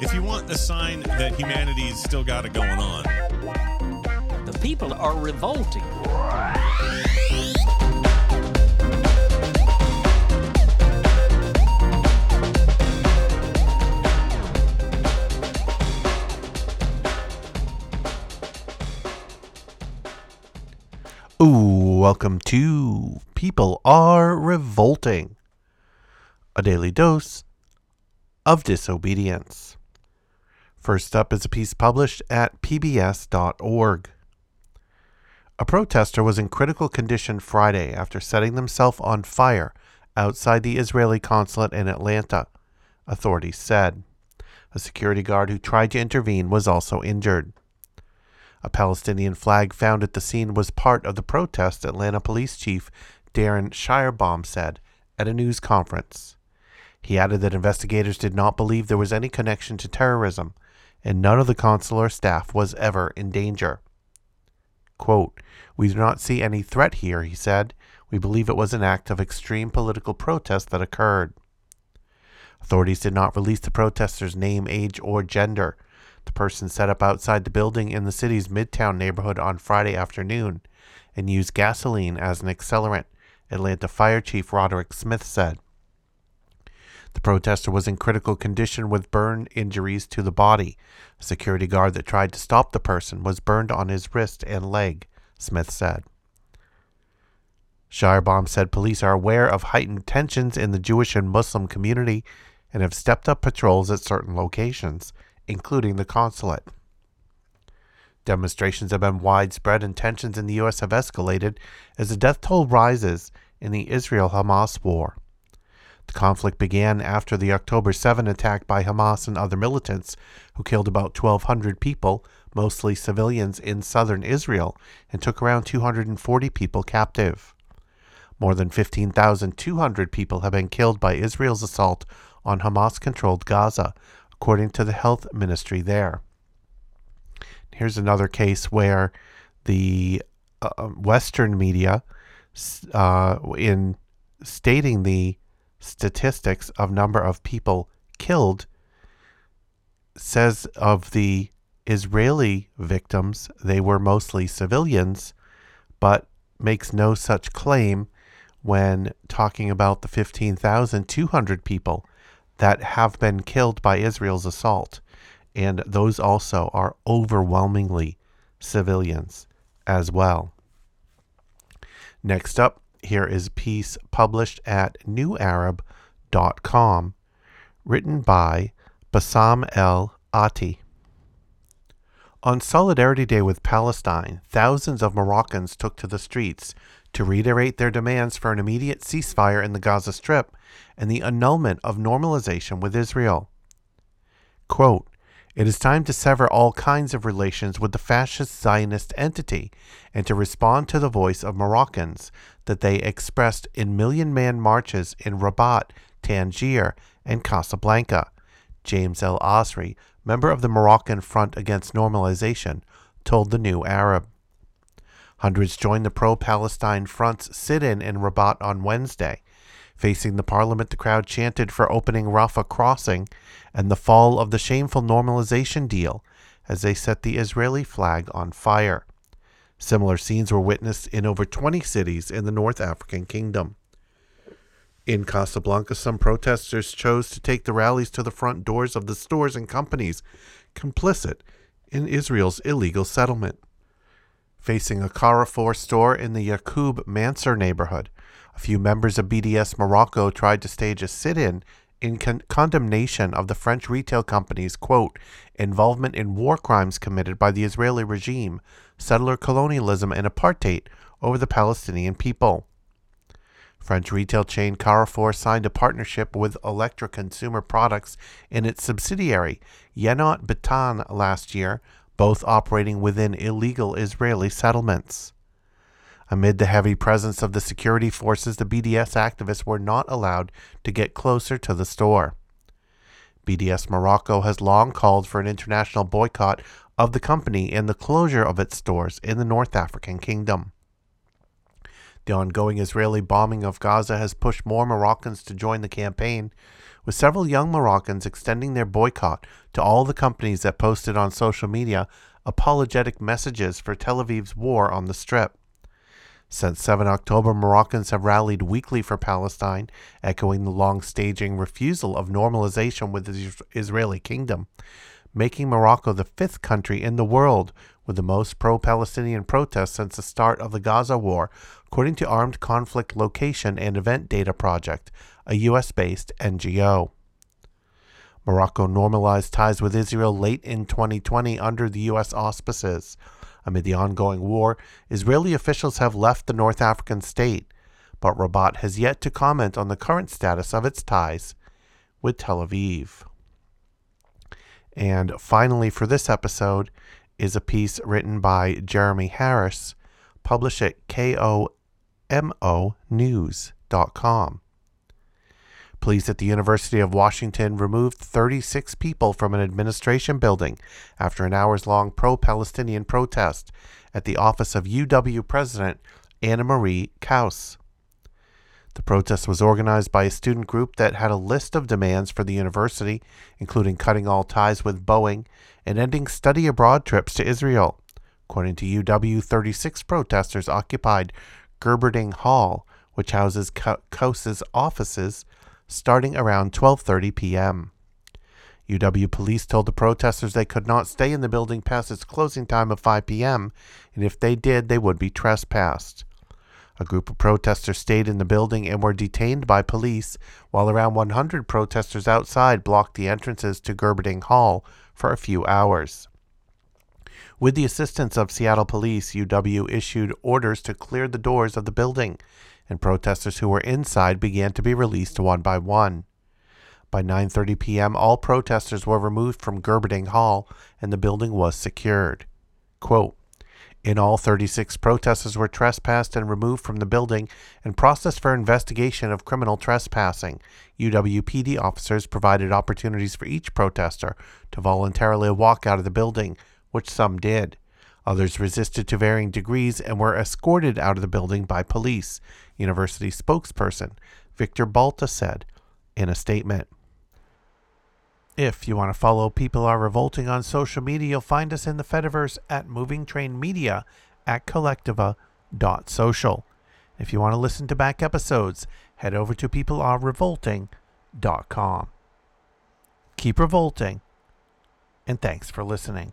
if you want a sign that humanity's still got it going on. The people are revolting. Ooh, welcome to People Are Revolting, a daily dose of disobedience. First up is a piece published at pbs.org. A protester was in critical condition Friday after setting themselves on fire outside the Israeli consulate in Atlanta, authorities said. A security guard who tried to intervene was also injured. A Palestinian flag found at the scene was part of the protest, Atlanta Police Chief Darin Schierbaum said at a news conference. He added that investigators did not believe there was any connection to terrorism, and none of the consular staff was ever in danger. Quote, We do not see any threat here, he said. We believe it was an act of extreme political protest that occurred. Authorities did not release the protester's name, age, or gender. The person set up outside the building in the city's Midtown neighborhood on Friday afternoon and used gasoline as an accelerant, Atlanta Fire Chief Roderick Smith said. The protester was in critical condition with burn injuries to the body. A security guard that tried to stop the person was burned on his wrist and leg, Smith said. Schierbaum said police are aware of heightened tensions in the Jewish and Muslim community and have stepped up patrols at certain locations, including the consulate. Demonstrations have been widespread and tensions in the U.S. have escalated as the death toll rises in the Israel Hamas war. The conflict began after the October 7 attack by Hamas and other militants, who killed about 1,200 people, mostly civilians, in southern Israel and took around 240 people captive. More than 15,200 people have been killed by Israel's assault on Hamas controlled Gaza, according to the health ministry there. Here's another case where the uh, Western media, uh, in stating the statistics of number of people killed, says of the Israeli victims they were mostly civilians, but makes no such claim when talking about the 15,200 people that have been killed by Israel's assault. And those also are overwhelmingly civilians as well. Next up, here is a piece published at newarab.com, written by Bassam El Ati. On Solidarity Day with Palestine, thousands of Moroccans took to the streets to reiterate their demands for an immediate ceasefire in the Gaza Strip and the annulment of normalization with Israel. Quote, it is time to sever all kinds of relations with the fascist Zionist entity and to respond to the voice of Moroccans that they expressed in million man marches in Rabat, Tangier, and Casablanca. James El Asri, member of the Moroccan Front Against Normalization, told the New Arab. Hundreds joined the pro Palestine Front's sit in in Rabat on Wednesday. Facing the parliament, the crowd chanted for opening Rafah crossing and the fall of the shameful normalization deal as they set the Israeli flag on fire. Similar scenes were witnessed in over 20 cities in the North African kingdom. In Casablanca, some protesters chose to take the rallies to the front doors of the stores and companies complicit in Israel's illegal settlement. Facing a Carrefour store in the Yaqub Mansour neighborhood, a few members of BDS Morocco tried to stage a sit in in con- condemnation of the French retail company's, quote, involvement in war crimes committed by the Israeli regime, settler colonialism, and apartheid over the Palestinian people. French retail chain Carrefour signed a partnership with Electra Consumer Products and its subsidiary, Yenot Bitan, last year, both operating within illegal Israeli settlements. Amid the heavy presence of the security forces, the BDS activists were not allowed to get closer to the store. BDS Morocco has long called for an international boycott of the company and the closure of its stores in the North African kingdom. The ongoing Israeli bombing of Gaza has pushed more Moroccans to join the campaign, with several young Moroccans extending their boycott to all the companies that posted on social media apologetic messages for Tel Aviv's war on the Strip. Since 7 October, Moroccans have rallied weekly for Palestine, echoing the long staging refusal of normalization with the Israeli kingdom, making Morocco the fifth country in the world with the most pro Palestinian protests since the start of the Gaza war, according to Armed Conflict Location and Event Data Project, a U.S. based NGO. Morocco normalized ties with Israel late in 2020 under the U.S. auspices. Amid the ongoing war, Israeli officials have left the North African state, but Rabat has yet to comment on the current status of its ties with Tel Aviv. And finally, for this episode, is a piece written by Jeremy Harris, published at komonews.com. Police at the University of Washington removed 36 people from an administration building after an hours long pro Palestinian protest at the office of UW President Ana Mari Cauce. The protest was organized by a student group that had a list of demands for the university, including cutting all ties with Boeing and ending study abroad trips to Israel. According to UW, 36 protesters occupied Gerberding Hall, which houses Cauce's offices, starting around 12:30 p.m. UW police told the protesters they could not stay in the building past its closing time of 5 p.m., and if they did, they would be trespassed. A group of protesters stayed in the building and were detained by police, while around 100 protesters outside blocked the entrances to Gerberding Hall for a few hours. With the assistance of Seattle police, UW issued orders to clear the doors of the building and protesters who were inside began to be released one by one. By 9:30 p.m., all protesters were removed from Gerberding Hall and the building was secured. Quote, in all, 36 protesters were trespassed and removed from the building and processed for investigation of criminal trespassing. UWPD officers provided opportunities for each protester to voluntarily walk out of the building, which some did. Others resisted to varying degrees and were escorted out of the building by police, university spokesperson Victor Balta said in a statement. If you want to follow People Are Revolting on social media, you'll find us in the Fediverse at Moving Train Media at kolektiva.social. If you want to listen to back episodes, head over to peoplearerevolting.com. Keep revolting, and thanks for listening.